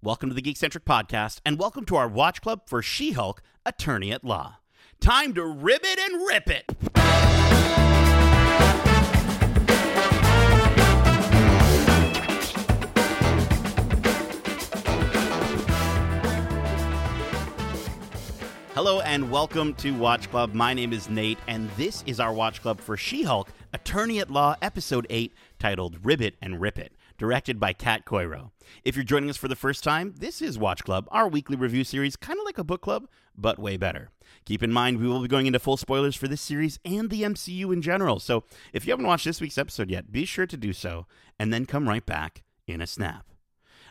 Welcome to the Geekcentric Podcast, and welcome to our watch club for She Hulk Attorney at Law. Time to ribbit and rip it! Hello and welcome to Watch Club. My name is Nate, and this is our Watch Club for She Hulk Attorney at Law, Episode 8, titled Ribbit and Rip It, directed by Kat Coiro. If you're joining us for the first time, this is Watch Club, our weekly review series, kind of like a book club, but way better. Keep in mind, we will be going into full spoilers for this series and the MCU in general, so if you haven't watched this week's episode yet, be sure to do so, and then come right back in a snap.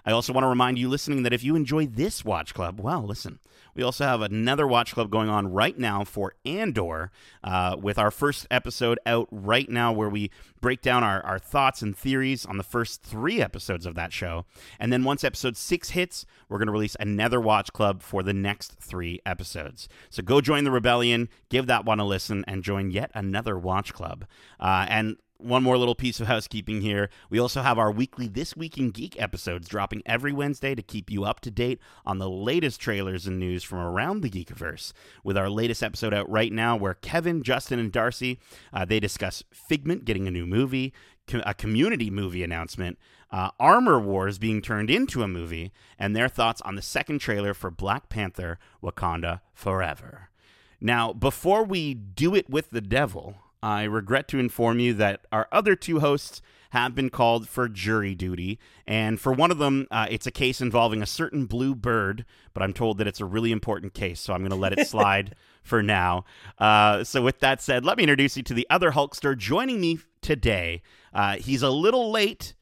I also want to remind you listening that if you enjoy this Watch Club, well, listen, we also have another Watch Club going on right now for Andor, uh, with our first episode out right now, where we break down our, our thoughts and theories on the first three episodes of that show. And then once episode six hits, we're going to release another Watch Club for the next three episodes. So go join the rebellion, give that one a listen, and join yet another Watch Club. Uh, and one more little piece of housekeeping here. We also have our weekly This Week in Geek episodes dropping every Wednesday to keep you up to date on the latest trailers and news from around the Geekiverse. With our latest episode out right now, where Kevin, Justin, and Darcy uh, they discuss Figment getting a new movie, co- a community movie announcement, uh, Armor Wars being turned into a movie, and their thoughts on the second trailer for Black Panther: Wakanda Forever. Now, before we do it with the devil, I regret to inform you that our other two hosts have been called for jury duty. And for one of them, uh, it's a case involving a certain blue bird, but I'm told that it's a really important case, so I'm going to let it slide for now. Uh, so, with that said, let me introduce you to the other Hulkster joining me today. Uh, he's a little late,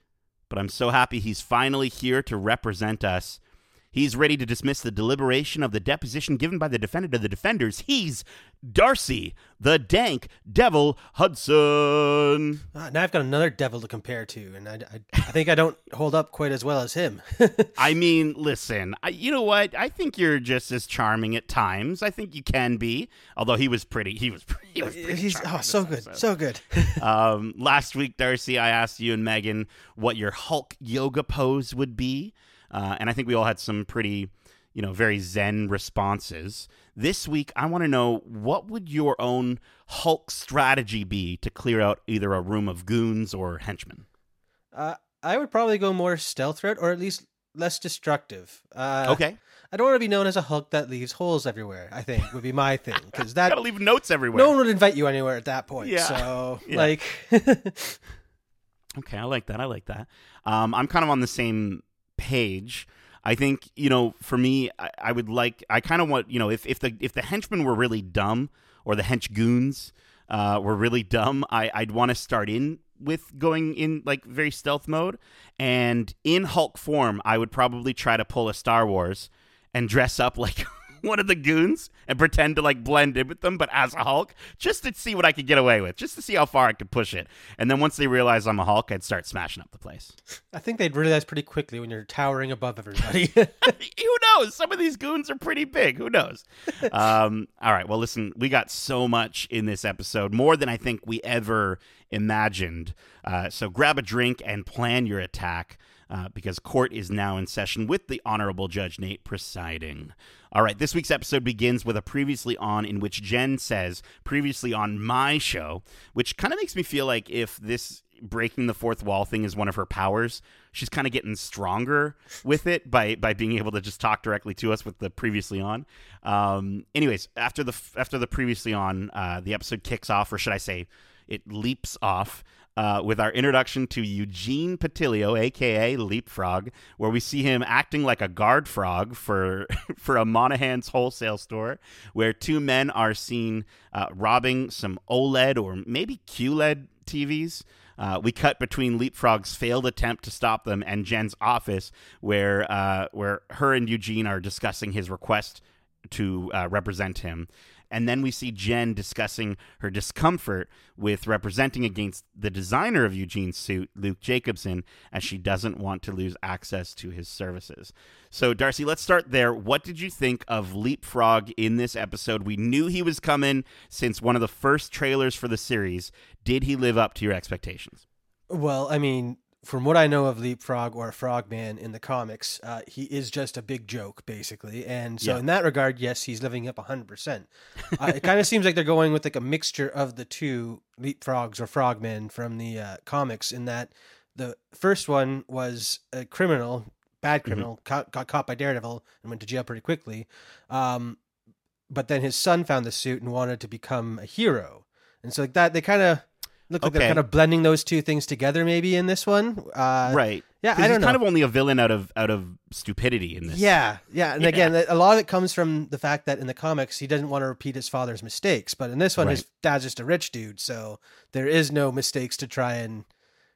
but I'm so happy he's finally here to represent us. He's ready to dismiss the deliberation of the deposition given by the defendant of the defenders. He's Darcy, the dank devil Hudson. Ah, now I've got another devil to compare to, and I, I, I think I don't hold up quite as well as him. I mean, listen, I, you know what? I think you're just as charming at times. I think you can be, although he was pretty. He was pretty. He was pretty He's oh, so good, episode. so good. um, last week, Darcy, I asked you and Megan what your Hulk yoga pose would be, uh, and I think we all had some pretty, you know, very zen responses. This week, I want to know what would your own Hulk strategy be to clear out either a room of goons or henchmen. Uh, I would probably go more stealth route, or at least less destructive. Uh, okay, I don't want to be known as a Hulk that leaves holes everywhere. I think would be my thing because that gotta leave notes everywhere. no one would invite you anywhere at that point. Yeah. So Yeah. like, Okay, I like that. I like that. Um, I'm kind of on the same page. I think you know, for me, I, I would like. I kind of want you know, if if the if the henchmen were really dumb or the hench goons uh, were really dumb, I, I'd want to start in with going in like very stealth mode, and in Hulk form, I would probably try to pull a Star Wars and dress up like. One of the goons and pretend to like blend in with them, but as a Hulk, just to see what I could get away with, just to see how far I could push it. And then once they realize I'm a Hulk, I'd start smashing up the place. I think they'd realize pretty quickly when you're towering above everybody. Who knows? Some of these goons are pretty big. Who knows? um, all right. Well, listen, we got so much in this episode, more than I think we ever imagined. Uh, so grab a drink and plan your attack. Uh, because court is now in session with the Honorable Judge Nate presiding. All right, this week's episode begins with a previously on in which Jen says, previously on my show, which kind of makes me feel like if this breaking the fourth wall thing is one of her powers, she's kind of getting stronger with it by by being able to just talk directly to us with the previously on. Um, anyways, after the after the previously on, uh, the episode kicks off, or should I say, it leaps off uh, with our introduction to Eugene Patilio, aka Leapfrog, where we see him acting like a guard frog for for a Monahan's wholesale store, where two men are seen uh, robbing some OLED or maybe QLED TVs. Uh, we cut between Leapfrog's failed attempt to stop them and Jen's office, where uh, where her and Eugene are discussing his request to uh, represent him. And then we see Jen discussing her discomfort with representing against the designer of Eugene's suit, Luke Jacobson, as she doesn't want to lose access to his services. So, Darcy, let's start there. What did you think of Leapfrog in this episode? We knew he was coming since one of the first trailers for the series. Did he live up to your expectations? well, I mean, from what I know of Leapfrog or Frogman in the comics, uh, he is just a big joke, basically. And so, Yeah. in that regard, yes, he's living up 100%. uh, it kind of seems like they're going with like a mixture of the two Leapfrogs or Frogmen from the uh, comics, in that the first one was a criminal, bad criminal, caught, got caught by Daredevil and went to jail pretty quickly. Um, but then his son found the suit and wanted to become a hero. And so, like that, they kind of look like Okay. they're kind of blending those two things together, maybe in this one. Uh, right. Yeah, I don't he's know. kind of only a villain out of out of stupidity in this. Yeah, yeah, and Yeah. again, a lot of it comes from the fact that in the comics he doesn't want to repeat his father's mistakes, but in this one, his dad's just a rich dude, so there is no mistakes to try and,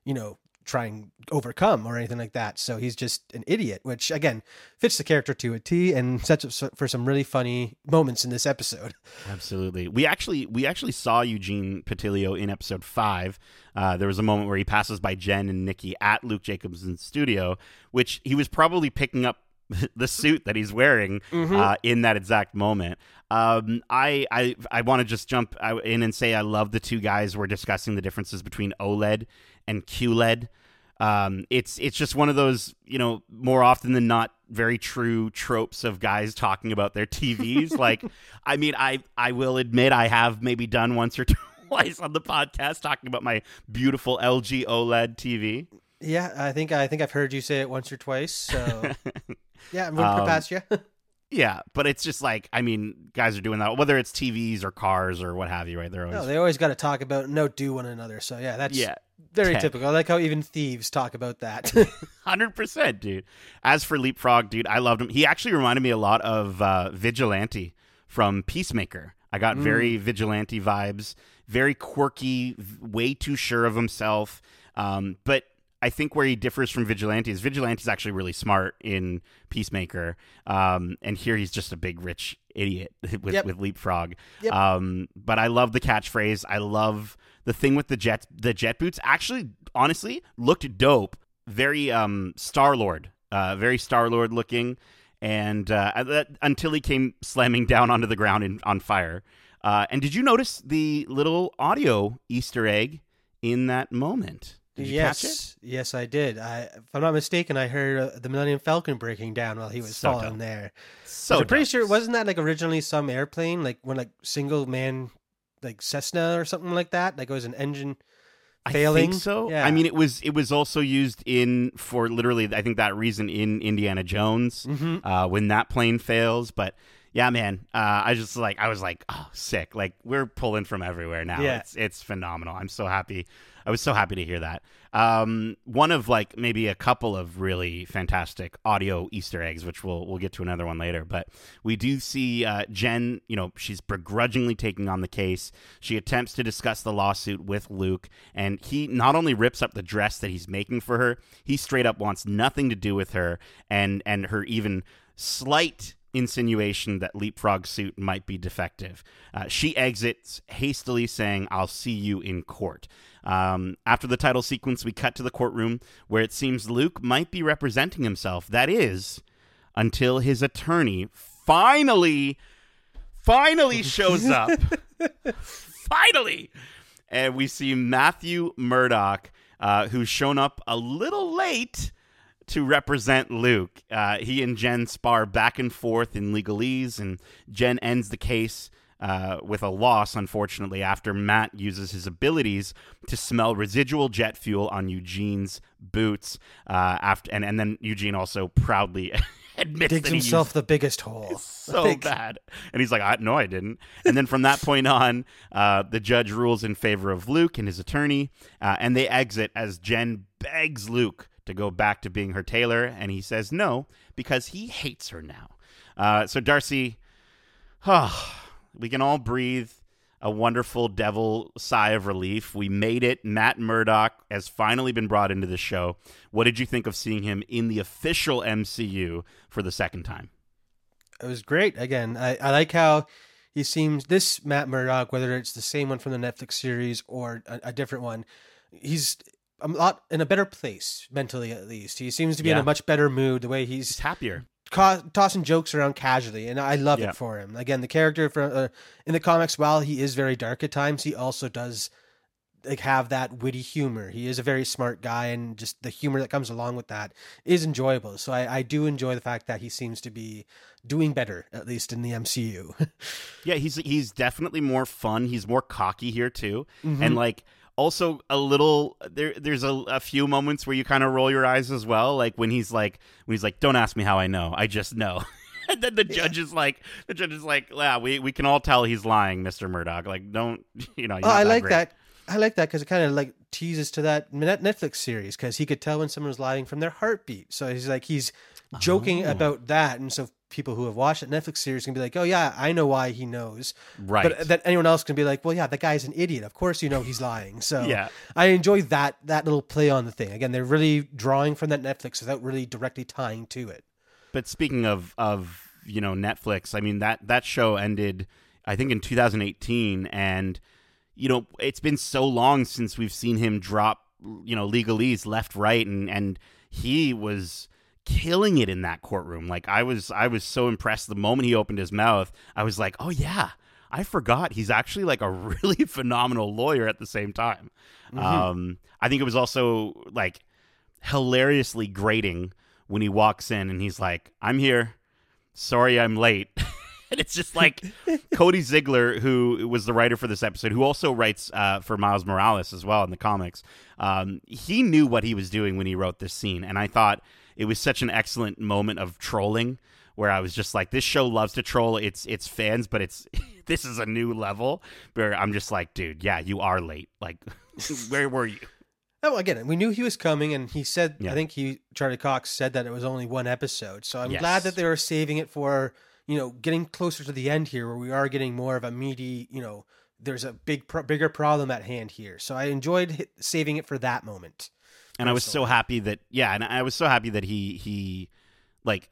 you know, try and overcome or anything like that. So he's just an idiot, which again fits the character to a T and sets up for some really funny moments in this episode. Absolutely. We actually we actually saw Eugene Patilio in episode five. Uh, there was a moment where he passes by Jen and Nikki at Luke Jacobson's studio, which he was probably picking up the suit that he's wearing uh, in that exact moment. Um, I I I want to just jump uh, in and say I love the two guys were discussing the differences between OLED and QLED. Um, it's it's just one of those you know more often than not very true tropes of guys talking about their TVs. like, I mean, I I will admit I have maybe done once or twice on the podcast talking about my beautiful LG OLED TV. Yeah, I think I think I've heard you say it once or twice. So yeah, I'm going to past you. Yeah, but it's just like I mean, guys are doing that whether it's TVs or cars or what have you, right? They're always no, they always got to talk about no do one another. So yeah, that's yeah. Very tech. typical. I like how even thieves talk about that. Hundred percent, dude. As for Leapfrog, dude, I loved him. He actually reminded me a lot of uh, Vigilante from Peacemaker. I got very vigilante vibes, very quirky, way too sure of himself. Um, but I think where he differs from Vigilante is Vigilante is actually really smart in Peacemaker, um, and here he's just a big rich idiot with Yep. with Leapfrog. Yep. Um, but I love the catchphrase. I love the thing with the jet the jet boots. Actually, honestly, looked dope. Very um Star Lord, uh, very Star Lord looking, and uh, that, until he came slamming down onto the ground in, on fire. Uh, and did you notice the little audio Easter egg in that moment? Did you catch it? yes, yes, I did. I, if I'm not mistaken, I heard uh, the Millennium Falcon breaking down while he was So falling dope. there. So I'm pretty sure wasn't that like originally some airplane, like when like single man, like Cessna or something like that. Like it was an engine I failing. think so. Yeah. I mean, it was it was also used in for literally I think that reason in Indiana Jones Mhm. uh, when that plane fails. But yeah, man, uh, I just like I was like, oh, sick. Like we're pulling from everywhere now. Yeah. It's it's phenomenal. I'm so happy. I was so happy to hear that. Um, one of like maybe a couple of really fantastic audio Easter eggs, which we'll we'll get to another one later. But we do see uh, Jen. You know, she's begrudgingly taking on the case. She attempts to discuss the lawsuit with Luke, and he not only rips up the dress that he's making for her, he straight up wants nothing to do with her, and and her even slight insinuation that leapfrog suit might be defective. Uh, she exits hastily, saying, "I'll see you in court." Um, after the title sequence, we cut to the courtroom where it seems Luke might be representing himself. That is, until his attorney finally, finally shows up. finally, and we see Matthew Murdock, uh, who's shown up a little late to represent Luke. Uh, he and Jen spar back and forth in legalese, and Jen ends the case uh, with a loss, unfortunately, after Matt uses his abilities to smell residual jet fuel on Eugene's boots. Uh, after and, and then Eugene also proudly admits Digs himself the biggest hole. so Like, bad. And he's like, I, no, I didn't. And then from that point on, uh, the judge rules in favor of Luke and his attorney, uh, and they exit as Jen begs Luke to go back to being her tailor, and he says no because he hates her now. Uh, so Darcy, we can all breathe a wonderful devil sigh of relief. We made it. Matt Murdock has finally been brought into the show. What did you think of seeing him in the official MCU for the second time? It was great. Again, I, I like how he seems this Matt Murdock, whether it's the same one from the Netflix series or a, a different one, he's a lot in a better place mentally at least. He seems to be in a much better mood. The way he's He's happier. tossing jokes around casually, and I love Yeah. it for him. Again, the character from uh, in the comics, while he is very dark at times, he also does like have that witty humor. He is a very smart guy, and just the humor that comes along with that is enjoyable. So I, I do enjoy the fact that he seems to be doing better, at least in the MCU. yeah, he's he's definitely more fun. He's more cocky here too, Mm-hmm. and like also a little there. There's a, a few moments where you kind of roll your eyes as well, like when he's like when he's like, "Don't ask me how I know. I just know." And then the judge is like, the judge is like, yeah, we, we can all tell he's lying, Mr. Murdock. Like, don't, you know. you're Oh, I like great." that. I like that because it kind of like teases to that Netflix series because he could tell when someone was lying from their heartbeat. So he's like he's joking Oh. about that, and so people who have watched that Netflix series can be like, "Oh yeah, I know why he knows." Right. But that anyone else can be like, "Well, yeah, that guy's an idiot. Of course, you know he's lying." So Yeah. I enjoy that that little play on the thing. Again, they're really drawing from that Netflix without really directly tying to it. But speaking of of you know Netflix, I mean that that show ended, I think in 2018, and you know it's been so long since we've seen him drop you know legalese left, right, and and he was killing it in that courtroom. Like I was I was so impressed the moment he opened his mouth. I was like, oh yeah. I forgot he's actually like a really phenomenal lawyer at the same time. Um, I think it was also like hilariously grating when he walks in and he's like, "I'm here. Sorry, I'm late." and it's just like Cody Ziegler, who was the writer for this episode, who also writes uh, for Miles Morales as well in the comics. Um, he knew what he was doing when he wrote this scene, and I thought it was such an excellent moment of trolling. Where I was just like, this show loves to troll its its fans, but it's this is a new level where I'm just like, dude, yeah, you are late. Like, where were you? Oh, again, we knew he was coming, and he said, Yeah. I think he Charlie Cox said that it was only one episode. So I'm Yes. glad that they were saving it for you know getting closer to the end here, where we are getting more of a meaty, you know, there's a big, pro- bigger problem at hand here. So I enjoyed saving it for that moment. And I was so happy that yeah, and I was so happy that he he like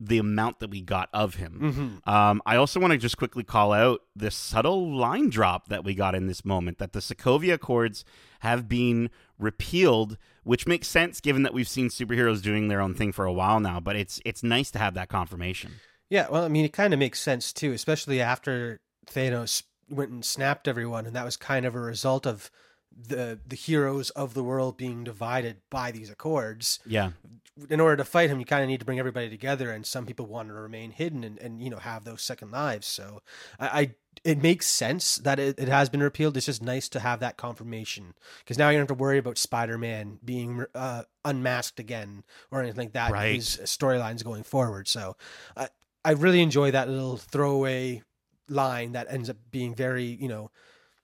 the amount that we got of him. Mhm. Um, I also want to just quickly call out the subtle line drop that we got in this moment that the Sokovia Accords have been repealed, which makes sense given that we've seen superheroes doing their own thing for a while now. But it's it's nice to have that confirmation. Yeah, well, I mean, it kind of makes sense too, especially after Thanos went and snapped everyone, and that was kind of a result of the the heroes of the world being divided by these accords. Yeah, in order to fight him, you kind of need to bring everybody together, and some people want to remain hidden and, and you know have those second lives. So I, I it makes sense that it, it has been repealed. It's just nice to have that confirmation because now you don't have to worry about Spider Man being uh, unmasked again or anything like that. Right. His storylines going forward. So I I really enjoy that little throwaway line that ends up being very you know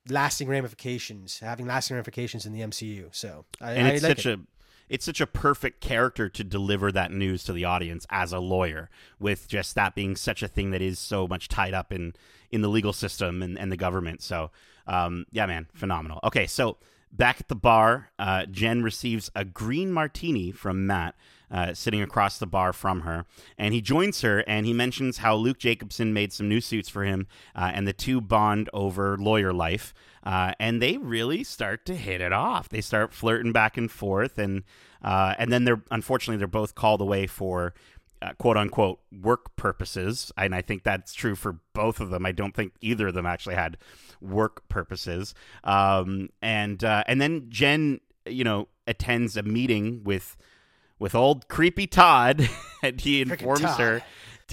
lasting ramifications, having lasting ramifications in the MCU. So I, and I it's like such it. a it's such a perfect character to deliver that news to the audience as a lawyer with just that being such a thing that is so much tied up in in the legal system and, and the government so um, yeah man phenomenal okay so back at the bar uh, jen receives a green martini from matt uh, sitting across the bar from her and he joins her and he mentions how luke jacobson made some new suits for him uh, and the two bond over lawyer life uh, and they really start to hit it off. They start flirting back and forth, and uh, and then they're unfortunately they're both called away for uh, quote unquote work purposes, and I think that's true for both of them. I don't think either of them actually had work purposes. Um, and uh, and then Jen, you know, attends a meeting with with old creepy Todd, and he informs her.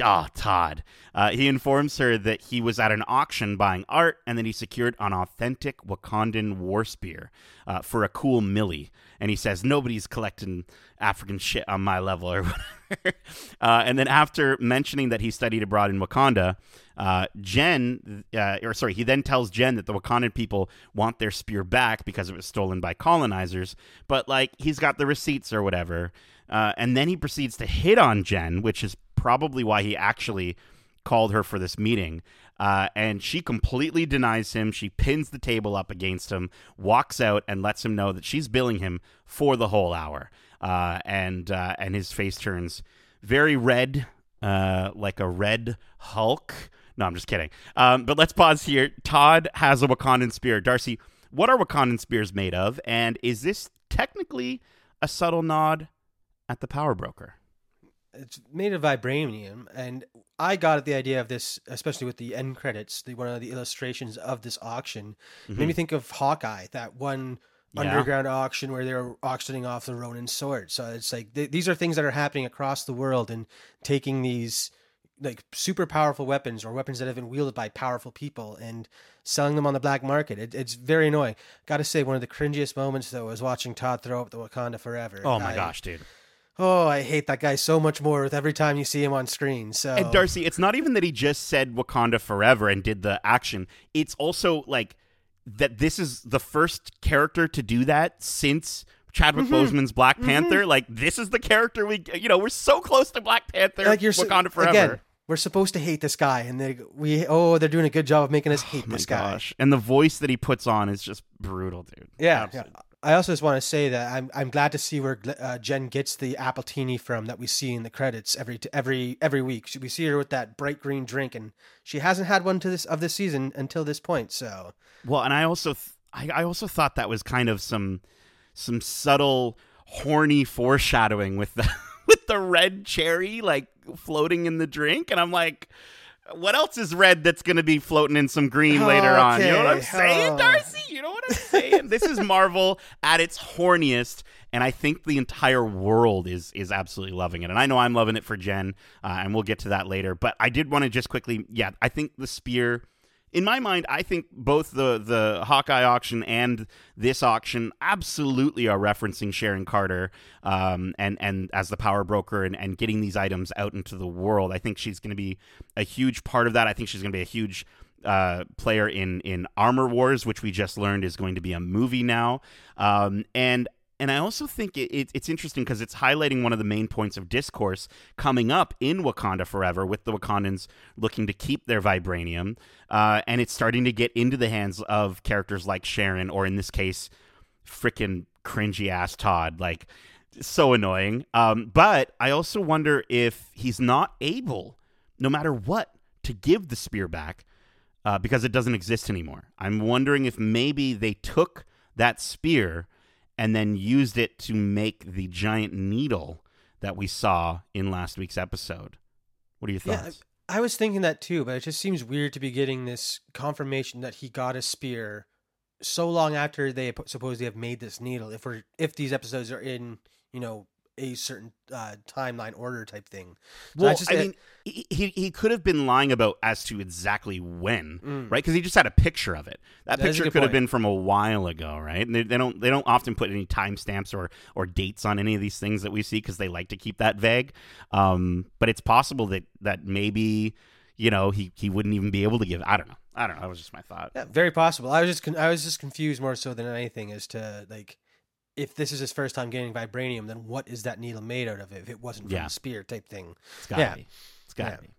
Oh, Todd. Uh, he informs her that he was at an auction buying art and that he secured an authentic Wakandan war spear uh, for a cool millie. And he says, Nobody's collecting African shit on my level or whatever. uh, and then after mentioning that he studied abroad in Wakanda, uh, Jen, uh, or sorry, he then tells Jen that the Wakandan people want their spear back because it was stolen by colonizers, but like he's got the receipts or whatever. Uh, and then he proceeds to hit on Jen, which is probably why he actually called her for this meeting. Uh, and she completely denies him. She pins the table up against him, walks out, and lets him know that she's billing him for the whole hour. Uh, and uh, and his face turns very red, uh, like a red Hulk. No, I'm just kidding. Um, but let's pause here. Todd has a Wakandan spear. Darcy, what are Wakandan spears made of? And is this technically a subtle nod at the power broker? it's made of vibranium and I got the idea of this, especially with the end credits, the one of the illustrations of this auction, made me think of Hawkeye, that one Mm-hmm. Yeah. underground auction where they're auctioning off the Ronin sword. So it's like th- these are things that are happening across the world and taking these like super powerful weapons or weapons that have been wielded by powerful people and selling them on the black market. It, it's very annoying. Got to say, one of the cringiest moments though was watching Todd throw up the Wakanda Forever. Oh my I- gosh, dude. Oh, I hate that guy so much more with every time you see him on screen. So And Darcy, it's not even that he just said Wakanda forever and did the action. It's also like that this is the first character to do that since Chadwick Mm-hmm. Boseman's Black Panther. Like this is the character we you know, we're so close to Black Panther, like you're Wakanda forever. again. We're supposed to hate this guy, and they we oh they're doing a good job of making us hate Oh my this guy. gosh. And the voice that he puts on is just brutal, dude. Yeah, yeah. I also just want to say that I'm I'm glad to see where uh, Jen gets the appletini from that we see in the credits every every every week. We see her with that bright green drink, and she hasn't had one to this of this season until this point. So Well, and I also th- I, I also thought that was kind of some some subtle horny foreshadowing with the with the red cherry like floating in the drink and I'm like what else is red that's going to be floating in some green later on? You know what I'm saying, Oh. Darcy? Saying? this is Marvel at its horniest, and I think the entire world is is absolutely loving it. And I know I'm loving it for Jen, uh, and we'll get to that later. But I did want to just quickly, yeah, I think the spear in my mind, I think both the the Hawkeye auction and this auction absolutely are referencing Sharon Carter um, and and as the power broker and, and getting these items out into the world. I think she's going to be a huge part of that. I think she's going to be a huge uh, player in in Armor Wars, which we just learned is going to be a movie now. Um, and and I also think it, it, it's interesting because it's highlighting one of the main points of discourse coming up in Wakanda Forever with the Wakandans looking to keep their vibranium. Uh, and it's starting to get into the hands of characters like Sharon, or in this case, freaking cringy ass Todd. Like, so annoying. Um, but I also wonder if he's not able, no matter what, to give the spear back uh, because it doesn't exist anymore. I'm wondering if maybe they took that spear and then used it to make the giant needle that we saw in last week's episode. What are your thoughts? Yeah, thoughts? I was thinking that too, but it just seems weird to be getting this confirmation that he got a spear so long after they supposedly have made this needle. If we're if these episodes are in you know a certain uh, timeline order type thing. So well, just I it. mean, he, he could have been lying about as to exactly when, Mm. right? Because he just had a picture of it. That, That picture could have been from a while ago, right? And they, they don't they don't often put any timestamps or or dates on any of these things that we see because they like to keep that vague. Um, but it's possible that that maybe you know he he wouldn't even be able to give. I don't know. I don't know. That was just my thought. Yeah, very possible. I was just con- I was just confused more so than anything as to like if this is his first time getting vibranium, then what is that needle made out of? If it wasn't from Yeah. a spear type thing. It's gotta Yeah. be. It's gotta Yeah. be.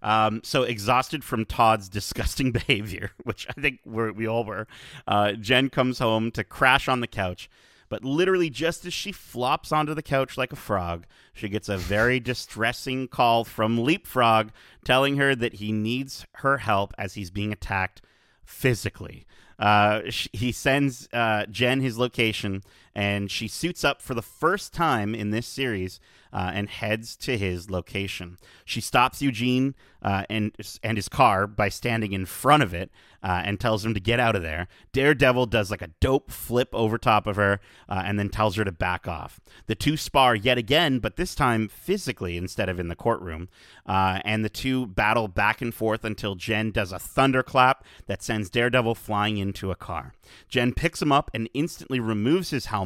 Um, so exhausted from Todd's disgusting behavior, which I think we're, we all were, uh, Jen comes home to crash on the couch. But literally, just as she flops onto the couch like a frog, she gets a very distressing call from Leapfrog telling her that he needs her help as he's being attacked physically. Uh, sh- he sends uh, Jen his location, and she suits up for the first time in this series uh, and heads to his location. She stops Eugene uh, and and his car by standing in front of it uh, and tells him to get out of there. Daredevil does like a dope flip over top of her uh, and then tells her to back off. The two spar yet again, but this time physically instead of in the courtroom. Uh, and the two battle back and forth until Jen does a thunderclap that sends Daredevil flying into a car. Jen picks him up and instantly removes his helmet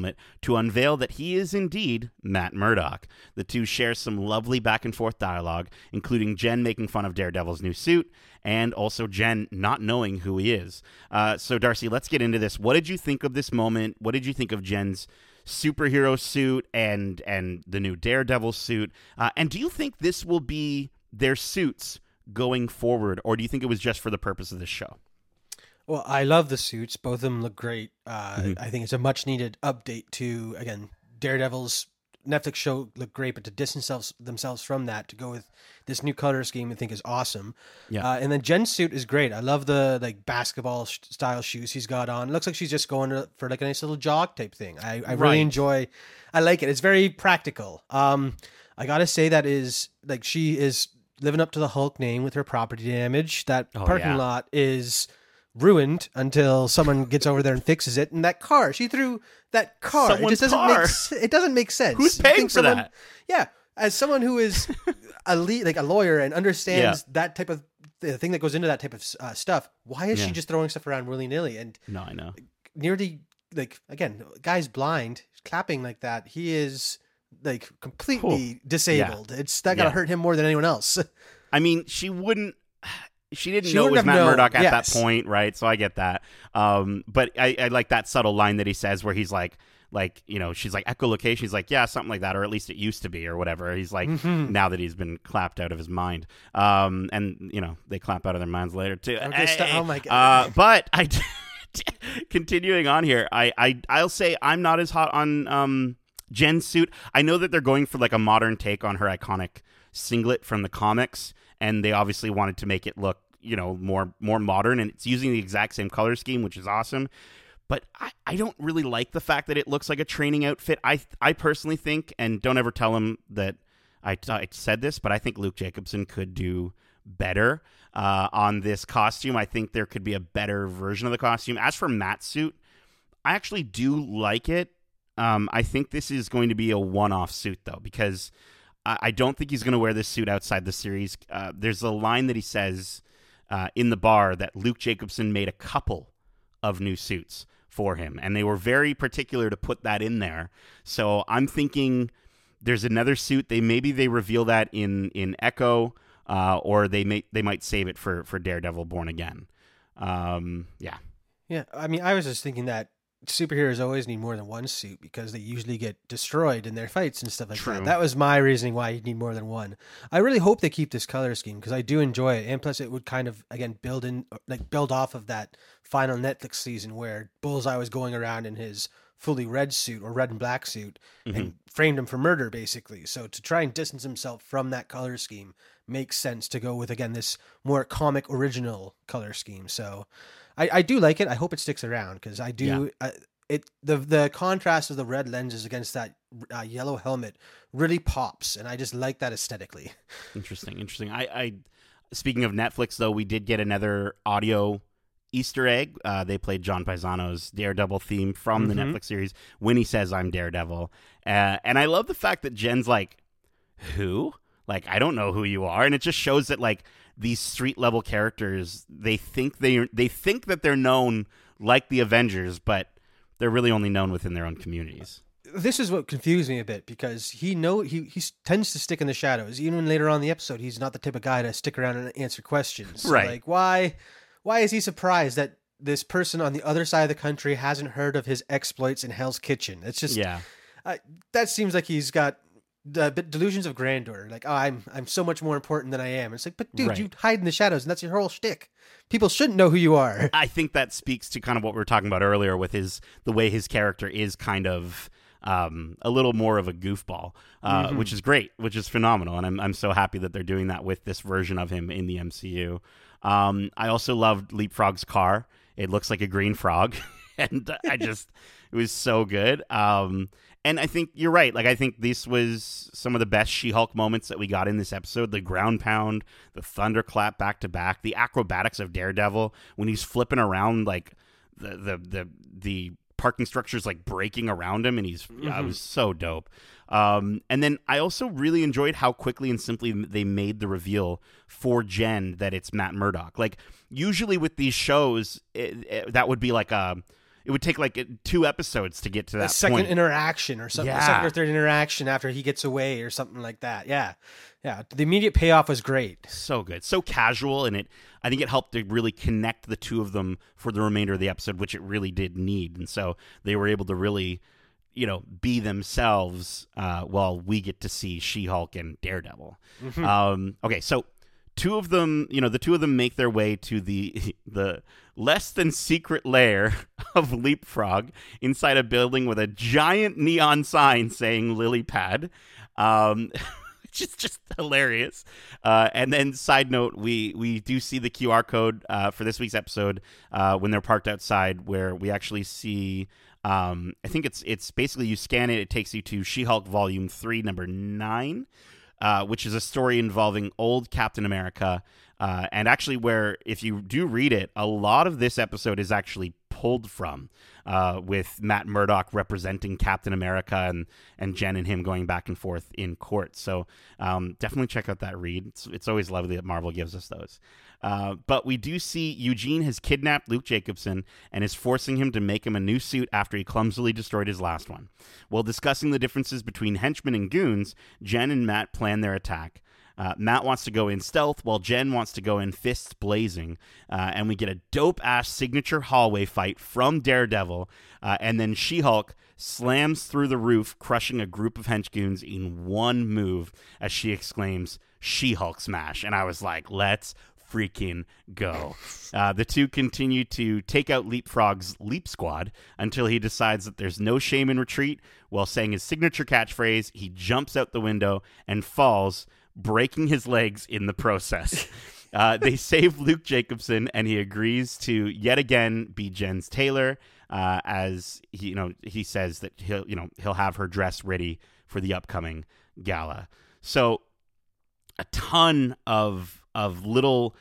to unveil that he is indeed Matt Murdock. The two share some lovely back and forth dialogue, including Jen making fun of Daredevil's new suit and also Jen not knowing who he is. Uh, so, Darcy, let's get into this. What did you think of this moment? What did you think of Jen's superhero suit and and the new Daredevil suit? Uh, and do you think this will be their suits going forward, or do you think it was just for the purpose of this show? Well, I love the suits. Both of them look great. Uh, Mhm. I think it's a much needed update to again Daredevil's Netflix show looked great, but to distance themselves, themselves from that to go with this new color scheme, I think is awesome. Yeah. Uh, and then Jen's suit is great. I love the like basketball sh- style shoes he's got on. It looks like she's just going to, for like a nice little jog type thing. I, I Right. really enjoy. I like it. It's very practical. Um, I gotta say that is like she is living up to the Hulk name with her property damage. That Oh, parking yeah. lot is ruined until someone gets over there and fixes it. And that car, she threw that car. it Someone's just doesn't car. make it doesn't make sense. Who's paying for someone- that? Yeah, as someone who is a lead, like a lawyer and understands that type of the thing that goes into that type of uh, stuff. Why is Yeah. she just throwing stuff around willy nilly and No, I know. nearly like again, guy's blind, clapping like that. He is like completely disabled. It's that gotta Yeah. hurt him more than anyone else. I mean, she wouldn't. She didn't She know it was Matt known, Murdock at yes. that point, right? So I get that. Um, but I, I like that subtle line that he says where he's like, like you know, she's like echolocation. He's like, yeah, something like that, or at least it used to be, or whatever. He's like, Mhm. now that he's been clapped out of his mind. Um, and you know, they clap out of their minds later too. Okay, Hey, oh my God. Uh, but I, continuing on here, I, I, I'll say I'm not as hot on um Jen's suit. I know that they're going for like a modern take on her iconic singlet from the comics, and they obviously wanted to make it look, you know, more more modern, and it's using the exact same color scheme, which is awesome. But I, I don't really like the fact that it looks like a training outfit. I I personally think, and don't ever tell him that I, I said this, but I think Luke Jacobson could do better uh, on this costume. I think there could be a better version of the costume. As for Matt's suit, I actually do like it. Um, I think this is going to be a one-off suit though, because I, don't think he's going to wear this suit outside the series. Uh, there's a line that he says uh, in the bar that Luke Jacobson made a couple of new suits for him, and they were very particular to put that in there. So I'm thinking there's another suit. They maybe they reveal that in in Echo, uh, or they may they might save it for for Daredevil Born Again. Um, yeah, yeah, I mean, I was just thinking that superheroes always need more than one suit because they usually get destroyed in their fights and stuff like True. that. That was my reasoning why you need more than one. I really hope they keep this color scheme because I do enjoy it, and plus it would kind of again build in like build off of that final Netflix season where Bullseye was going around in his fully red suit or red and black suit and mm-hmm. framed him for murder basically. So to try and distance himself from that color scheme makes sense to go with again this more comic original color scheme. So I, I do like it. I hope it sticks around because I do. Uh, it the the contrast of the red lenses against that uh, yellow helmet really pops, and I just like that aesthetically. Interesting, interesting. I, I speaking of Netflix though, we did get another audio Easter egg. Uh, they played John Paesano's Daredevil theme from the Mhm. Netflix series when he says "I'm Daredevil," uh, and I love the fact that Jen's like, "Who? Like I don't know who you are," and it just shows that like these street level characters they think they they think that they're known like the Avengers, but they're really only known within their own communities. This is what confused me a bit because he know he he tends to stick in the shadows. Even later on in the episode, he's not the type of guy to stick around and answer questions. Right. Like why why is he surprised that this person on the other side of the country hasn't heard of his exploits in Hell's Kitchen? It's just Yeah, uh, that seems like he's got bit delusions of grandeur. Like, oh, I'm I'm so much more important than I am. It's like, but dude, Right. you hide in the shadows, and that's your whole shtick. People shouldn't know who you are. I think that speaks to kind of what we were talking about earlier with his the way his character is kind of um, a little more of a goofball, uh, Mhm. which is great, which is phenomenal, and I'm I'm so happy that they're doing that with this version of him in the MCU. Um, I also loved Leapfrog's car; it looks like a green frog, and I just it was so good. Um, and I think you're right. Like I think this was some of the best She-Hulk moments that we got in this episode. The ground pound, the thunderclap back to back, the acrobatics of Daredevil when he's flipping around like the the the the parking structures like breaking around him and he's yeah, it Mhm. was so dope. Um, and then I also really enjoyed how quickly and simply they made the reveal for Jen that it's Matt Murdock. Like usually with these shows, it, it- that would be like a it would take like two episodes to get to A that second point. interaction or something, a Yeah. second or third interaction after he gets away or something like that. Yeah, yeah. The immediate payoff was great. so good so casual and it i think it helped to really connect the two of them for the remainder of the episode which it really did need and so they were able to really you know be themselves uh, while we get to see she-hulk and daredevil Mhm. um, okay so two of them you know the two of them make their way to the the less than secret lair of leapfrog inside a building with a giant neon sign saying lily pad um, which is just hilarious. Uh, and then side note we we do see the qr code uh, for this week's episode uh, when they're parked outside where we actually see um, i think it's it's basically you scan it it takes you to she-hulk volume 3 number 9 uh, which is a story involving old Captain America. Uh, and actually, where if you do read it, a lot of this episode is actually pulled from, uh, with Matt Murdock representing Captain America and and Jen and him going back and forth in court. So um, definitely check out that read. It's, it's always lovely that Marvel gives us those. Uh, but we do see Eugene has kidnapped Luke Jacobson and is forcing him to make him a new suit after he clumsily destroyed his last one. While discussing the differences between henchmen and goons, Jen and Matt plan their attack. Uh, Matt wants to go in stealth, while Jen wants to go in fists blazing. Uh, and we get a dope ass signature hallway fight from Daredevil. Uh, and then She Hulk slams through the roof, crushing a group of henchgoons in one move as she exclaims, She Hulk smash. And I was like, let's freaking go. Uh, the two continue to take out Leapfrog's Leap Squad until he decides that there's no shame in retreat. While saying his signature catchphrase, he jumps out the window and falls, breaking his legs in the process. Uh, they save Luke Jacobson, and he agrees to yet again be Jen's tailor. Uh, as he, you know, he says that he'll, you know, he'll have her dress ready for the upcoming gala. So, a ton of of little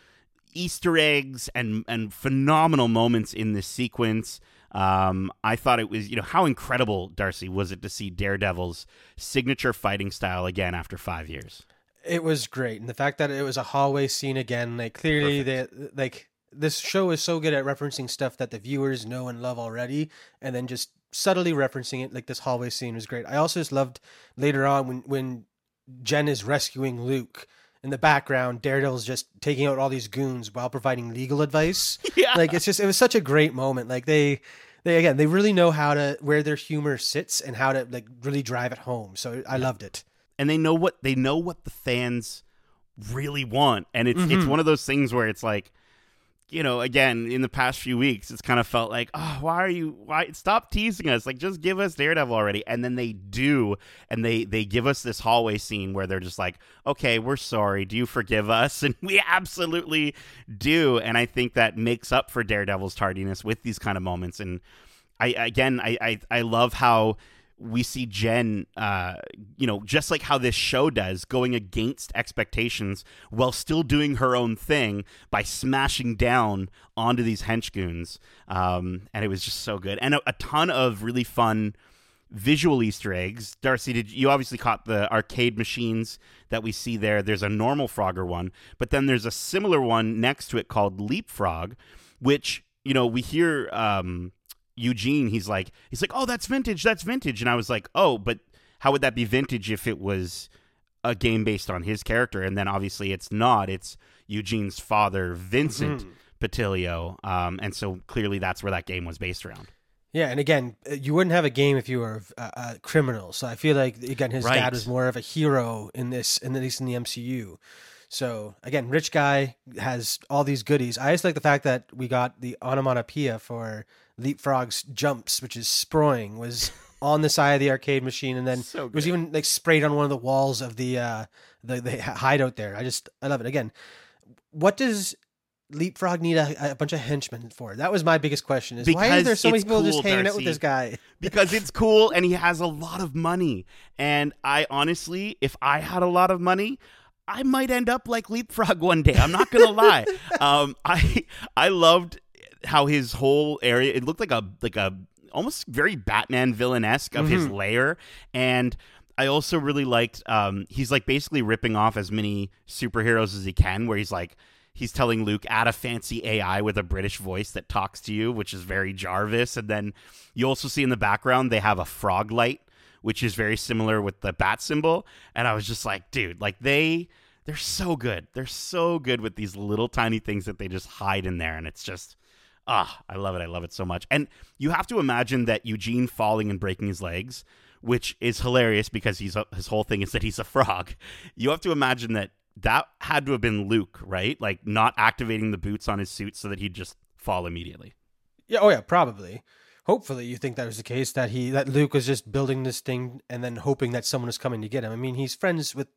Easter eggs and and phenomenal moments in this sequence. Um, I thought it was, you know, how incredible, Darcy, was it to see Daredevil's signature fighting style again after five years? It was great, and the fact that it was a hallway scene again, like clearly they like this show is so good at referencing stuff that the viewers know and love already, and then just subtly referencing it. Like this hallway scene was great. I also just loved later on when when Jen is rescuing Luke. In the background, Daredevil's just taking out all these goons while providing legal advice. Yeah. Like it's just it was such a great moment. Like they they again they really know how to where their humor sits and how to like really drive it home. So I loved it. And they know what they know what the fans really want. And it's it's Mhm. one of those things where it's like you know again in the past few weeks it's kind of felt like oh why are you why stop teasing us. Like just give us daredevil already. And then they do and they they give us this hallway scene where they're just like okay we're sorry. Do you forgive us? And we absolutely do. And i think that makes up for daredevil's tardiness with these kind of moments. And i again i i, I love how we see Jen, uh, you know, just like how this show does, going against expectations while still doing her own thing by smashing down onto these henchgoons. Um, and it was just so good. And a, a ton of really fun visual Easter eggs. Darcy, did you obviously caught the arcade machines that we see there? There's a normal Frogger one, but then there's a similar one next to it called Leapfrog, which, you know, we hear. Um, Eugene, he's like, he's like, oh, that's vintage, that's vintage, and I was like, oh, but how would that be vintage if it was a game based on his character? And then obviously it's not. It's Eugene's father, Vincent Mhm. Patilio, um, and so clearly that's where that game was based around. Yeah, and again, uh, you wouldn't have a game if you were a, a criminal. So I feel like again, his Right. dad was more of a hero in this, in at least in the MCU. So again, rich guy has all these goodies. I just like the fact that we got the onomatopoeia for Leapfrog's jumps, which is sproing, was on the side of the arcade machine, and then So it was even like sprayed on one of the walls of the uh, the the hideout there. I just I love it. Again, what does Leapfrog need a, a bunch of henchmen for? That was my biggest question. Is why Because is there so many people just cool, hanging out with this guy? because it's cool and he has a lot of money. And I honestly, if I had a lot of money, I might end up like Leapfrog one day. I'm not gonna lie. Um, I I loved how his whole area. It looked like a like a almost very Batman villain esque of his lair and. I also really liked um he's like basically ripping off as many superheroes as he can where he's like he's telling Luke add a fancy AI with a British voice that talks to you which is very Jarvis and then you also see in the background they have a frog light which is very similar with the bat symbol and I was just like dude like they they're so good they're so good with these little tiny things that they just hide in there and it's just ah I love it I love it so much and you have to imagine that Eugene falling and breaking his legs which is hilarious because he's a, his whole thing is that he's a frog. You have to imagine that that had to have been Luke, right? Like not activating the boots on his suit so that he'd just fall immediately. Yeah, oh yeah, probably. Hopefully, you think that was the case that he that Luke was just building this thing and then hoping that someone was coming to get him. I mean, he's friends with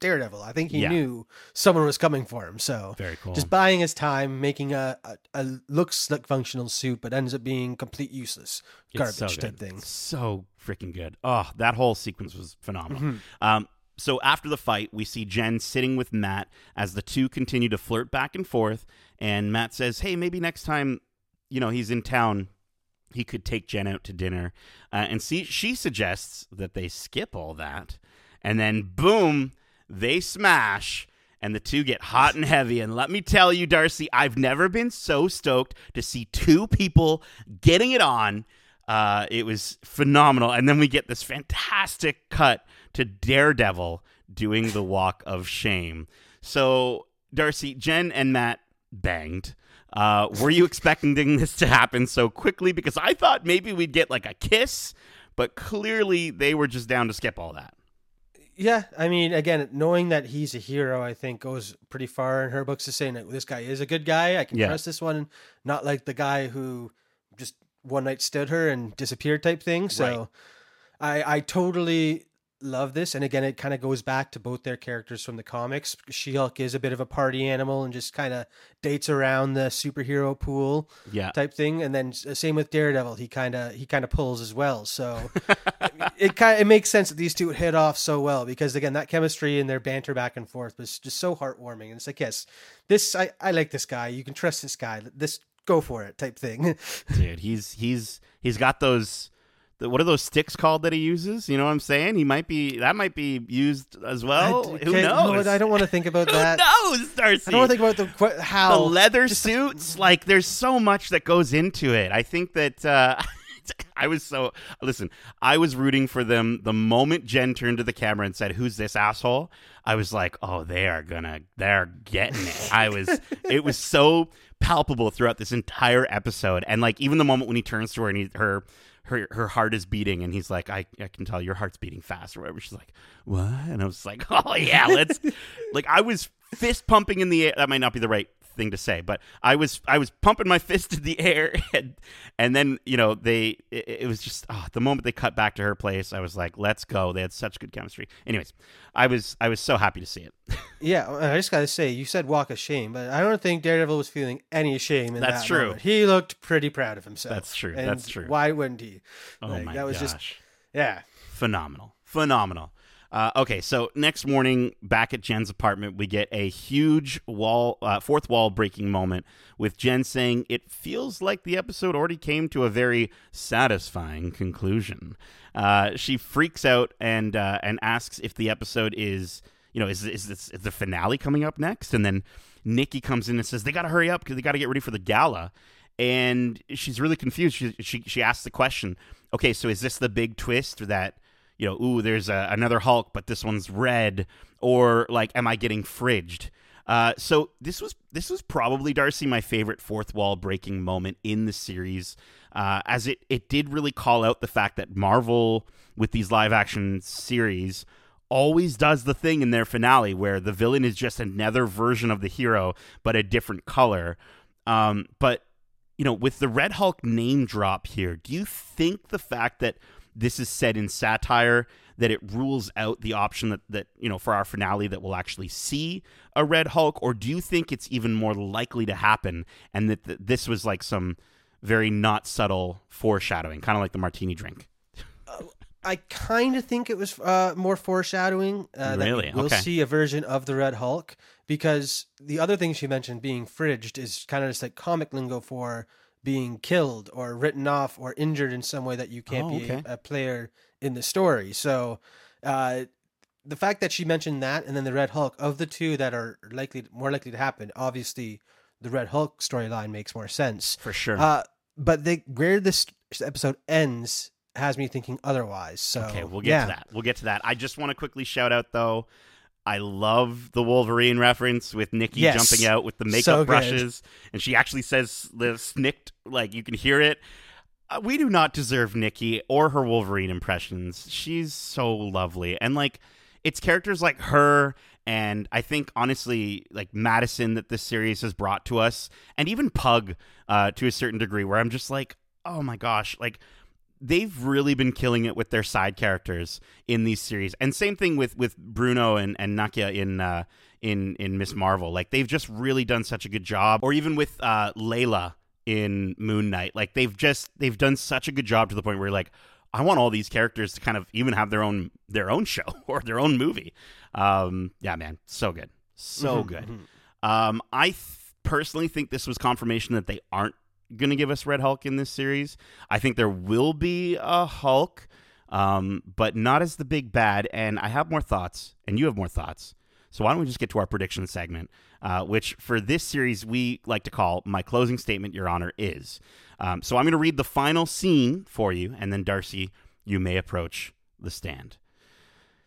Daredevil. I think he Yeah. knew someone was coming for him. So Very cool. just buying his time, making a, a, a looks like functional suit, but ends up being complete useless garbage so type thing. So freaking good. Oh, that whole sequence was phenomenal. Mhm. Um, so after the fight, we see Jen sitting with Matt as the two continue to flirt back and forth. And Matt says, "Hey, maybe next time, you know, he's in town, he could take Jen out to dinner." Uh, and see, she suggests that they skip all that, and then boom, they smash. And the two get hot and heavy. And let me tell you, Darcy, I've never been so stoked to see two people getting it on. Uh, it was phenomenal. And then we get this fantastic cut to Daredevil doing the walk of shame. So, Darcy, Jen and Matt banged. Uh, were you expecting this to happen so quickly? Because I thought maybe we'd get like a kiss, but clearly they were just down to skip all that. Yeah, I mean, again, knowing that he's a hero, I think goes pretty far in her books to saying that this guy is a good guy. I can Yeah. trust this one, not like the guy who just one night stood her and disappeared type thing. So, I I totally love this, and again, it kind of goes back to both their characters from the comics. She Hulk is a bit of a party animal and just kind of dates around the superhero pool Yeah. type thing, and then uh, same with Daredevil. He kind of he kind of pulls as well. So it kind it makes sense that these two hit off so well because again that chemistry and their banter back and forth was just so heartwarming. And it's like yes, this I I like this guy. You can trust this guy. This go for it type thing. Dude, he's he's he's got those what are those sticks called that he uses? You know what I'm saying? He might be that might be used as well. I, Who knows? what? I don't want to think about Who that. knows, Darcy? I don't want to think about the how the leather suits like there's so much that goes into it i think that uh i was so listen i was rooting for them the moment jen turned to the camera and said who's this asshole i was like oh they are gonna they're getting it i was it was so palpable throughout this entire episode and like even the moment when he turns to her and he, her her her heart is beating and he's like I, I can tell your heart's beating fast or whatever. She's like what? And i was like oh yeah let's like i was fist pumping in the air. That might not be the right thing to say but i was i was pumping my fist in the air and, and then you know they it, it was just oh, the moment they cut back to her place i was like let's go they had such good chemistry anyways i was i was so happy to see it Yeah, I just gotta say, you said walk of shame, but I don't think Daredevil was feeling any shame in That's that true. moment. He looked pretty proud of himself. That's true. And That's true. Why wouldn't he? oh Like, my that was gosh just yeah. phenomenal phenomenal uh, okay so next morning back at jen's apartment we get a huge wall uh, fourth wall breaking moment with jen saying it feels like the episode already came to a very satisfying conclusion. Uh, she freaks out and uh, and asks if the episode is you know is, is this is the finale coming up next? And then nikki comes in and says they gotta hurry up because they gotta get ready for the gala. And she's really confused. She, she she asks the question, okay, so is this the big twist that you know, ooh, there's a, another Hulk, but this one's red, or like, am I getting fridged? Uh, so this was this was probably Darcy my favorite fourth wall breaking moment in the series, uh, as it it did really call out the fact that Marvel with these live action series always does the thing in their finale where the villain is just another version of the hero but a different color. Um, but you know, with the Red Hulk name drop here, do you think the fact that this is said in satire that it rules out the option that, that you know for our finale that we'll actually see a Red Hulk, or do you think it's even more likely to happen and that th- this was like some very not subtle foreshadowing, kind of like the martini drink? I kind of think it was uh, more foreshadowing. Uh, Really? That we'll Okay. see a version of the Red Hulk because the other thing she mentioned, being fridged, is kind of just like comic lingo for being killed or written off or injured in some way that you can't Oh, be okay. a, a player in the story. So, uh, the fact that she mentioned that and then the Red Hulk of the two that are likely more likely to happen, obviously the Red Hulk storyline makes more sense. For sure. Uh, but they, where this episode ends has me thinking otherwise. So Okay, we'll get yeah. to that. We'll get to that. I just want to quickly shout out though. I love the Wolverine reference with Nikki Yes. jumping out with the makeup So brushes, and she actually says the snicked, like you can hear it. Uh, we do not deserve Nikki or her Wolverine impressions. She's so lovely, and like it's characters like her, and I think honestly, like Madisynn, that this series has brought to us, and even Pug, uh, to a certain degree, where I'm just like, oh my gosh, like they've really been killing it with their side characters in these series. And same thing with with bruno and and nakia in uh in in miss marvel. Like they've just really done such a good job. Or even with uh layla in moon knight. Like they've just they've done such a good job to the point where you're like I want all these characters to kind of even have their own their own show or their own movie. Um, yeah, man, so good, so Mhm, good. mhm. Um, I th- personally think this was confirmation that they aren't going to give us Red Hulk in this series. I think there will be a Hulk, um, but not as the big bad. And I have more thoughts, and you have more thoughts. So why don't we just get to our prediction segment, uh, which for this series we like to call "My Closing Statement, Your Honor is." Um, so I'm going to read the final scene for you, and then Darcy, you may approach the stand.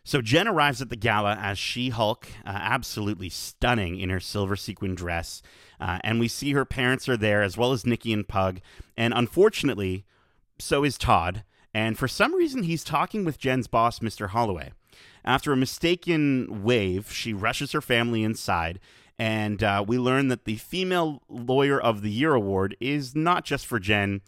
So Jen arrives at the gala as She Hulk, uh, absolutely stunning in her silver sequin dress. Uh, and we see her parents are there, as well as Nikki and Pug. And unfortunately, so is Todd. And for some reason, he's talking with Jen's boss, Mr. Holloway. After a mistaken wave, she rushes her family inside. And uh, we learn that the Female Lawyer of the Year award is not just for Jen,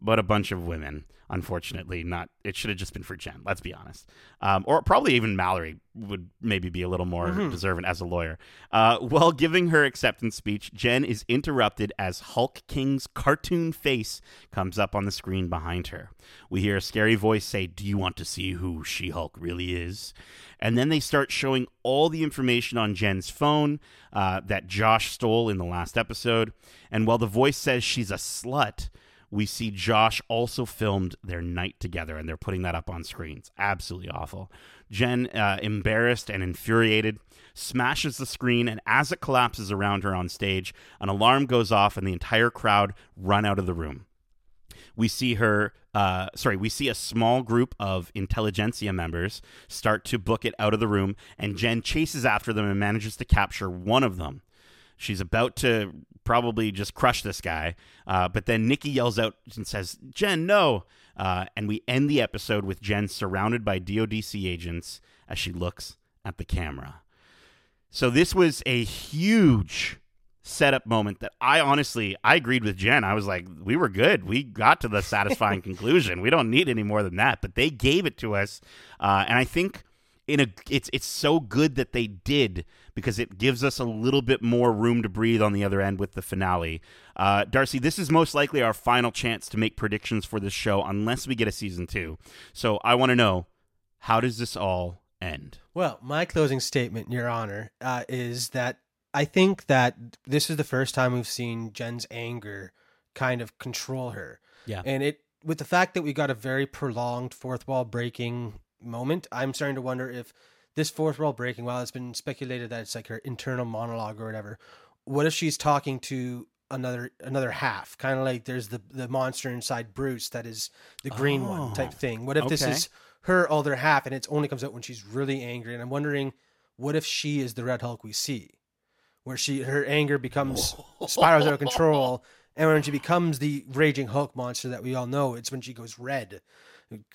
but a bunch of women. Unfortunately, not. It should have just been for Jen. Let's be honest, um, or probably even Mallory would maybe be a little more deserving as a lawyer. Uh, while giving her acceptance speech, Jen is interrupted as Hulk King's cartoon face comes up on the screen behind her. We hear a scary voice say, "Do you want to see who She Hulk really is?" And then they start showing all the information on Jen's phone uh, that Josh stole in the last episode. And while the voice says she's a slut we see Josh also filmed their night together, and they're putting that up on screens. Absolutely awful. Jen, uh, embarrassed and infuriated, smashes the screen, and as it collapses around her on stage, an alarm goes off, and the entire crowd run out of the room. We see her, uh, sorry, we see a small group of intelligentsia members start to book it out of the room, and Jen chases after them and manages to capture one of them. She's about to probably just crush this guy, uh, but then Nikki yells out and says, "Jen, no!" Uh, and we end the episode with Jen surrounded by DoDC agents as she looks at the camera. So this was a huge setup moment that I honestly I agreed with Jen. I was like, we were good. We got to the satisfying conclusion. We don't need any more than that. But they gave it to us, uh, and I think in a it's it's so good that they did because it gives us a little bit more room to breathe on the other end with the finale. Uh, Darcy, this is most likely our final chance to make predictions for this show unless we get a season two. So I want to know how does this all end? Well, my closing statement, Your Honor, uh, is that I think that this is the first time we've seen Jen's anger kind of control her. Yeah. And it, with the fact that we got a very prolonged fourth wall breaking moment, I'm starting to wonder if this fourth wall breaking, while it's been speculated that it's like her internal monologue or whatever, what if she's talking to another another half? Kind of like there's the the monster inside bruce that is the green Oh, one type oh, thing. What if this is her other half and it only comes out when she's really angry? And i'm wondering what if she is the red hulk we see? Where she her anger becomes spirals out of control and when she becomes the raging hulk monster that we all know it's when she goes red.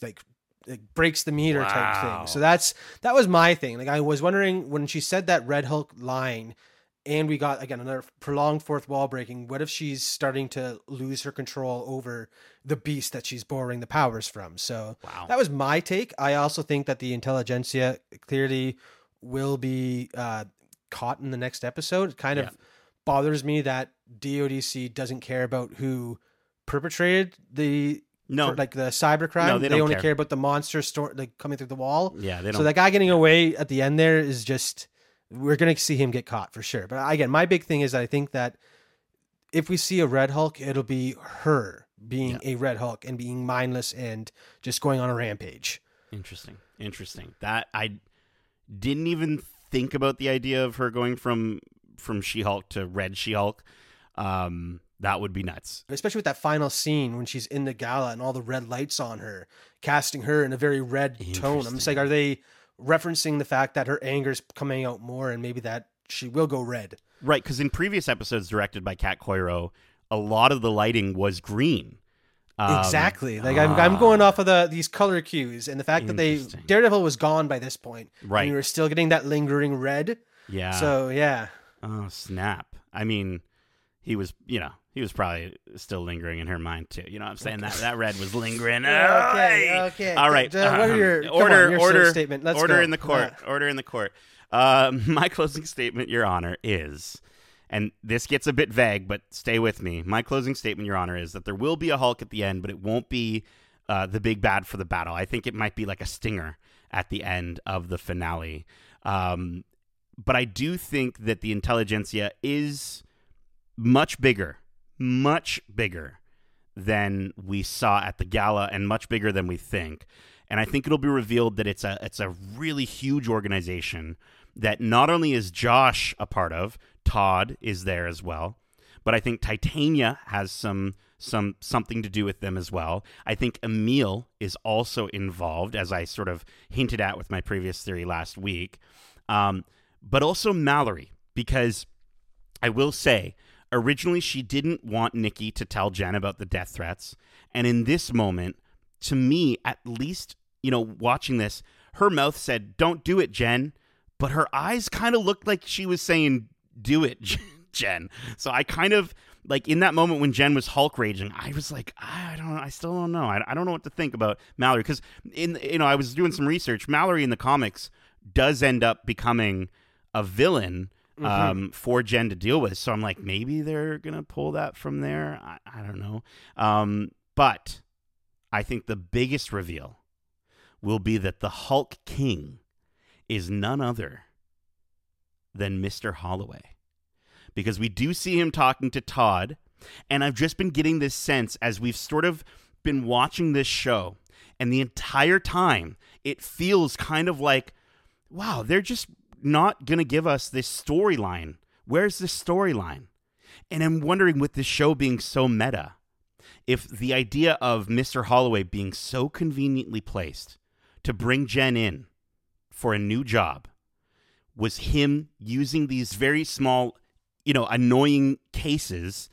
Like it breaks the meter type thing. So that's that was my thing. Like i was wondering when she said that red hulk line and we got again another prolonged fourth wall breaking what if she's starting to lose her control over the beast that she's borrowing the powers from? So Wow. that was my take. I also think that the intelligentsia clearly will be uh, caught in the next episode. It kind Yeah. of bothers me that dodc doesn't care about who perpetrated the no, like the cybercrime No, they they, don't only care. care. about the monster store like coming through the wall yeah, they don't. so that guy getting away at the end there is just we're gonna see him get caught for sure. But again, my big thing is I think that if we see a Red Hulk, it'll be her being a Red Hulk and being mindless and just going on a rampage. Interesting. Interesting. That I didn't even think about the idea of her going from from She-Hulk to Red She-Hulk. Um, that would be nuts. Especially with that final scene when she's in the gala and all the red lights on her, casting her in a very red tone. I'm just like, are they referencing the fact that her anger's coming out more and maybe that she will go red? Right, because in previous episodes directed by Kat Coiro, a lot of the lighting was green. Um, exactly. Like I'm, I'm going off of the these color cues and the fact that they Daredevil was gone by this point. Right. and we were still getting that lingering red. Yeah. So yeah, oh snap! I mean, he was, you know, he was probably still lingering in her mind too. You know, what I'm saying that that red was lingering. Okay, okay. All right. What are your- come order? on, your order. statement. Let's order go. in the court. Order in the court. Uh, my closing statement, Your Honor, is, and this gets a bit vague, but stay with me. My closing statement, Your Honor, is that there will be a Hulk at the end, but it won't be uh, the big bad for the battle. I think it might be like a stinger at the end of the finale. Um, but I do think that the intelligentsia is much bigger, much bigger than we saw at the gala, and much bigger than we think. And I think it'll be revealed that it's a it's a really huge organization that not only is Josh a part of, Todd is there as well, but I think Titania has some some something to do with them as well. I think Emil is also involved, as I sort of hinted at with my previous theory last week, um, but also Mallory, because I will say originally she didn't want Nikki to tell Jen about the death threats, and in this moment, to me at least, you know, watching this, her mouth said, "Don't do it, Jen," but her eyes kind of looked like she was saying, "Do it." Jen. So I kind of like in that moment when Jen was Hulk raging, I was like, I don't, know. I still don't know. I, don't know what to think about Mallory because in you know I was doing some research. Mallory in the comics does end up becoming a villain mm-hmm. um, for Jen to deal with. So I'm like, maybe they're gonna pull that from there. I, I don't know. Um, but I think the biggest reveal will be that the Hulk King is none other than Mr. Holloway because we do see him talking to Todd. And I've just been getting this sense as we've sort of been watching this show, and the entire time it feels kind of like, wow, they're just not going to give us this storyline. Where's the storyline? And I'm wondering, with this show being so meta, if the idea of Mr. Holloway being so conveniently placed to bring Jen in for a new job was him using these very small you know, annoying cases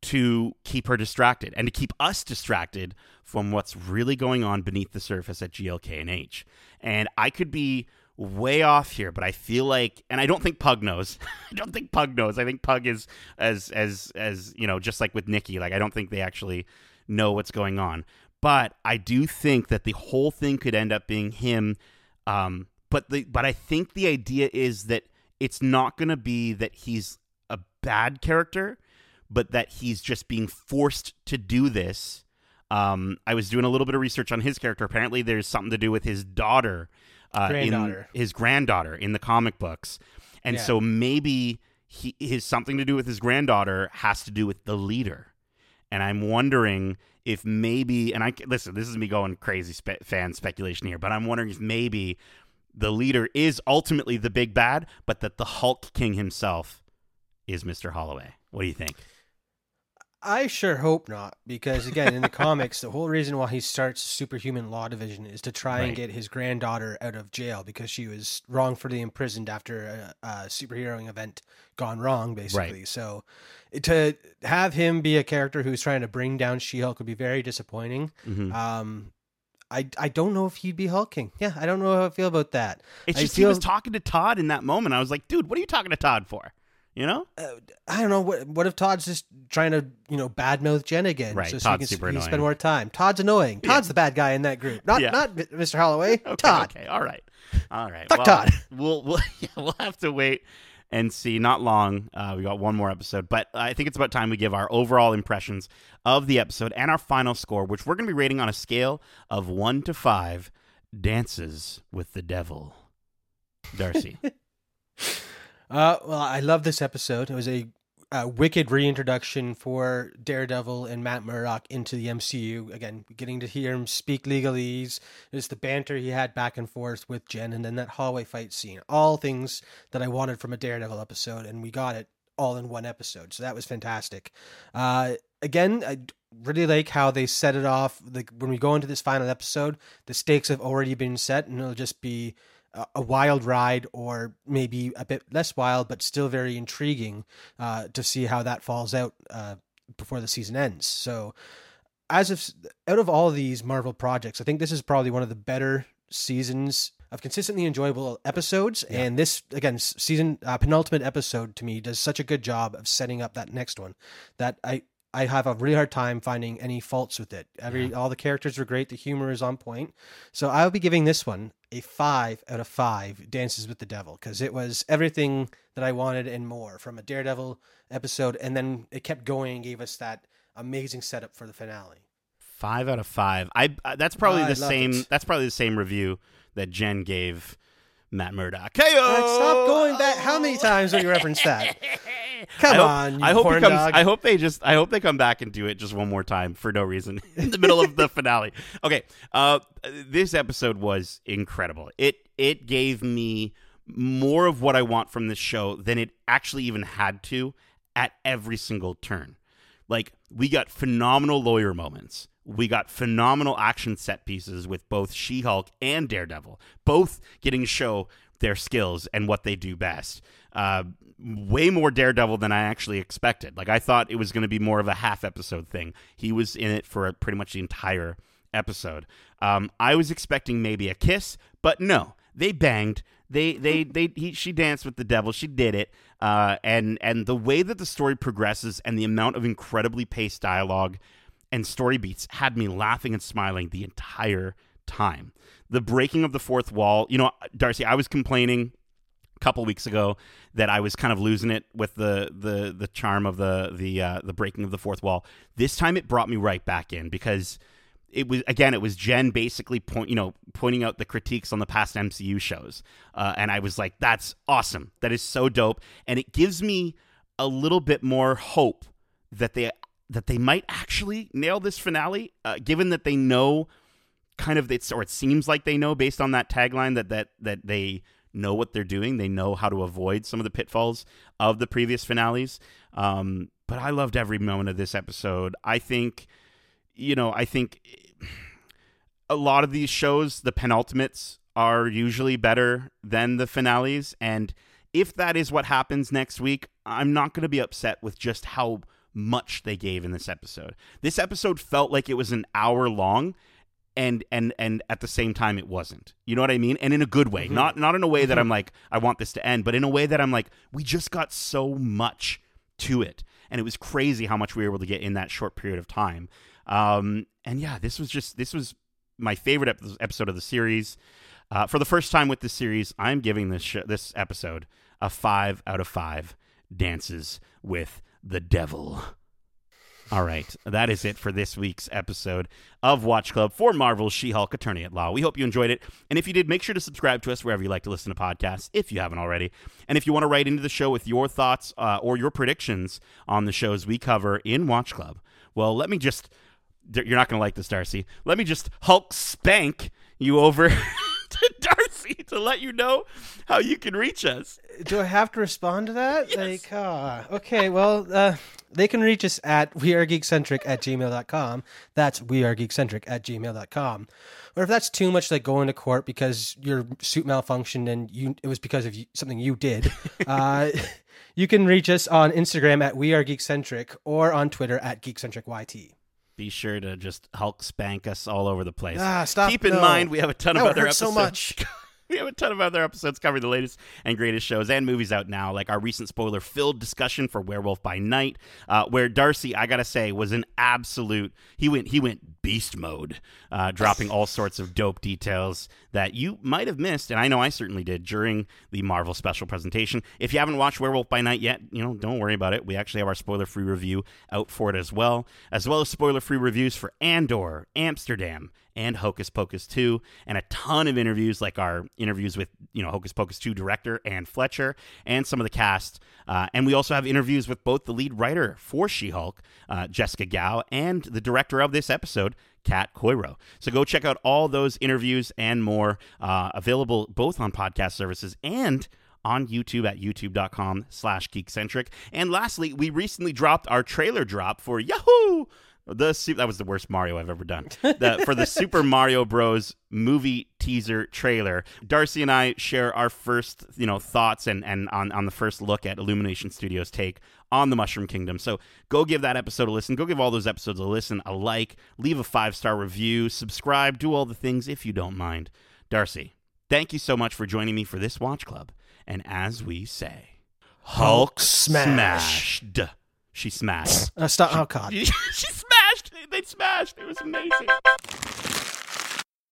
to keep her distracted and to keep us distracted from what's really going on beneath the surface at GLK and H. And I could be way off here, but I feel like, and I don't think Pug knows. I don't think Pug knows. I think Pug is as as as you know, just like with Nikki. Like I don't think they actually know what's going on. But I do think that the whole thing could end up being him. Um, but the but I think the idea is that it's not going to be that he's a bad character, but that he's just being forced to do this. Um, I was doing a little bit of research on his character. Apparently, there's something to do with his daughter, uh, in his granddaughter in the comic books, and yeah. so maybe he his something to do with his granddaughter has to do with the leader. And I'm wondering if maybe, and I listen, this is me going crazy spe- fan speculation here, but I'm wondering if maybe the leader is ultimately the big bad, but that the Hulk King himself is Mr. Holloway. What do you think? I sure hope not, because again, in the comics, the whole reason why he starts Superhuman Law Division is to try right. and get his granddaughter out of jail because she was wrongfully imprisoned after a, a superheroing event gone wrong, basically. Right. So, to have him be a character who's trying to bring down She-Hulk would be very disappointing. Mm-hmm. Um, I, I don't know if he'd be hulking. Yeah, I don't know how I feel about that. It's I just feel... he was talking to Todd in that moment. I was like, dude, what are you talking to Todd for? You know, uh, I don't know. What what if Todd's just trying to you know badmouth Jen again, right? So, so Todd's he can, super annoying. spend more time. Todd's annoying. Todd's yeah. the bad guy in that group, not yeah. not Mr. Holloway. okay, Todd. Okay, all right, all right. Fuck well, Todd. We'll we'll yeah, we'll have to wait and see. Not long. Uh, we got one more episode, but I think it's about time we give our overall impressions of the episode and our final score, which we're going to be rating on a scale of one to five. Dances with the devil, Darcy. Uh, well, I love this episode. It was a, a, wicked reintroduction for Daredevil and Matt Murdock into the MCU. Again, getting to hear him speak legalese, just the banter he had back and forth with Jen, and then that hallway fight scene. All things that I wanted from a Daredevil episode, and we got it all in one episode. So that was fantastic. Uh, again, I really like how they set it off. Like when we go into this final episode, the stakes have already been set, and it'll just be a wild ride or maybe a bit less wild but still very intriguing uh, to see how that falls out uh, before the season ends so as of out of all of these marvel projects i think this is probably one of the better seasons of consistently enjoyable episodes yeah. and this again season uh, penultimate episode to me does such a good job of setting up that next one that i I have a really hard time finding any faults with it. Every yeah. all the characters are great, the humor is on point. So I'll be giving this one a five out of five. Dances with the Devil because it was everything that I wanted and more from a Daredevil episode, and then it kept going and gave us that amazing setup for the finale. Five out of five. I uh, that's probably I the same. it. That's probably the same review that Jen gave Matt Murdock. KO. Stop going back. How many times will you reference that? Come I hope, on, I hope comes. dog. I hope they just. I hope they come back and do it just one more time for no reason in the middle of the finale. Okay, uh, this episode was incredible. It it gave me more of what I want from this show than it actually even had to at every single turn. Like we got phenomenal lawyer moments. We got phenomenal action set pieces with both She-Hulk and Daredevil, both getting to show their skills and what they do best. Uh, way more Daredevil than I actually expected. Like I thought it was going to be more of a half episode thing. He was in it for pretty much the entire episode. Um, I was expecting maybe a kiss, but no, they banged. They they they he, she danced with the devil. She did it. Uh, and and the way that the story progresses and the amount of incredibly paced dialogue and story beats had me laughing and smiling the entire time. The breaking of the fourth wall, you know, Darcy, I was complaining couple weeks ago that I was kind of losing it with the the the charm of the the uh, the breaking of the fourth wall. This time it brought me right back in because it was again it was Jen basically point you know pointing out the critiques on the past MCU shows, uh, and I was like, that's awesome, that is so dope, and it gives me a little bit more hope that they that they might actually nail this finale, uh, given that they know kind of it's or it seems like they know based on that tagline that that that they know what they're doing. They know how to avoid some of the pitfalls of the previous finales. Um, but I loved every moment of this episode. I think, you know, I think a lot of these shows, the penultimates, are usually better than the finales. And if that is what happens next week, I'm not going to be upset with just how much they gave in this episode. This episode felt like it was an hour long and and and at the same time it wasn't. You know what I mean? And in a good way. Not not in a way that I'm like I want this to end, but in a way that I'm like we just got so much to it. And it was crazy how much we were able to get in that short period of time. Um and yeah, this was just this was my favorite ep- episode of the series. Uh, for the first time with this series, I'm giving this sh- this episode a five out of five dances with the devil. All right, that is it for this week's episode of Watch Club for Marvel's She-Hulk Attorney at Law. We hope you enjoyed it, and if you did, make sure to subscribe to us wherever you like to listen to podcasts, if you haven't already. And if you want to write into the show with your thoughts uh, or your predictions on the shows we cover in Watch Club, well, let me just. You're not going to like this, Darcy. Let me just Hulk spank you over to Darcy to let you know how you can reach us. Do I have to respond to that? Yes. Like, ah, okay. Well, uh, they can reach us at wearegeekcentric at gmail.com. That's wearegeekcentric at gmail.com. Or if that's too much like going to court because your suit malfunctioned and you it was because of you, something you did, uh, you can reach us on Instagram at wearegeekcentric or on Twitter at geekcentricyt. Be sure to just Hulk spank us all over the place. Ah, stop. Keep in No. mind, we have a ton That of would other hurt episodes. so much. we have a ton of other episodes covering the latest and greatest shows and movies out now, like our recent spoiler-filled discussion for Werewolf by Night, uh, where Darcy, I gotta say, was an absolute. He went he went beast mode, uh, dropping all sorts of dope details that you might have missed, and I know I certainly did during the Marvel special presentation. If you haven't watched Werewolf by Night yet, you know don't worry about it. We actually have our spoiler-free review out for it as well, as well as spoiler-free reviews for Andor, Amsterdam, and Hocus Pocus 2, and a ton of interviews like our interviews with, you know, Hocus Pocus 2 director Anne Fletcher and some of the cast. Uh, and we also have interviews with both the lead writer for She Hulk, uh, Jessica Gao, and the director of this episode, Kat Coiro. So go check out all those interviews and more uh, available both on podcast services and on YouTube at youtube.com slash geekcentric. And lastly, we recently dropped our trailer drop for Yahoo! The that was the worst Mario I've ever done. The, for the Super Mario Bros. movie teaser trailer, Darcy and I share our first, you know, thoughts and and on on the first look at Illumination Studios' take on the Mushroom Kingdom. So go give that episode a listen. Go give all those episodes a listen, a like, leave a five star review, subscribe, do all the things if you don't mind. Darcy, thank you so much for joining me for this watch club. And as we say, Hulk smash. smashed. She smashed. Uh, stop. Oh, God. she they smashed. It was amazing.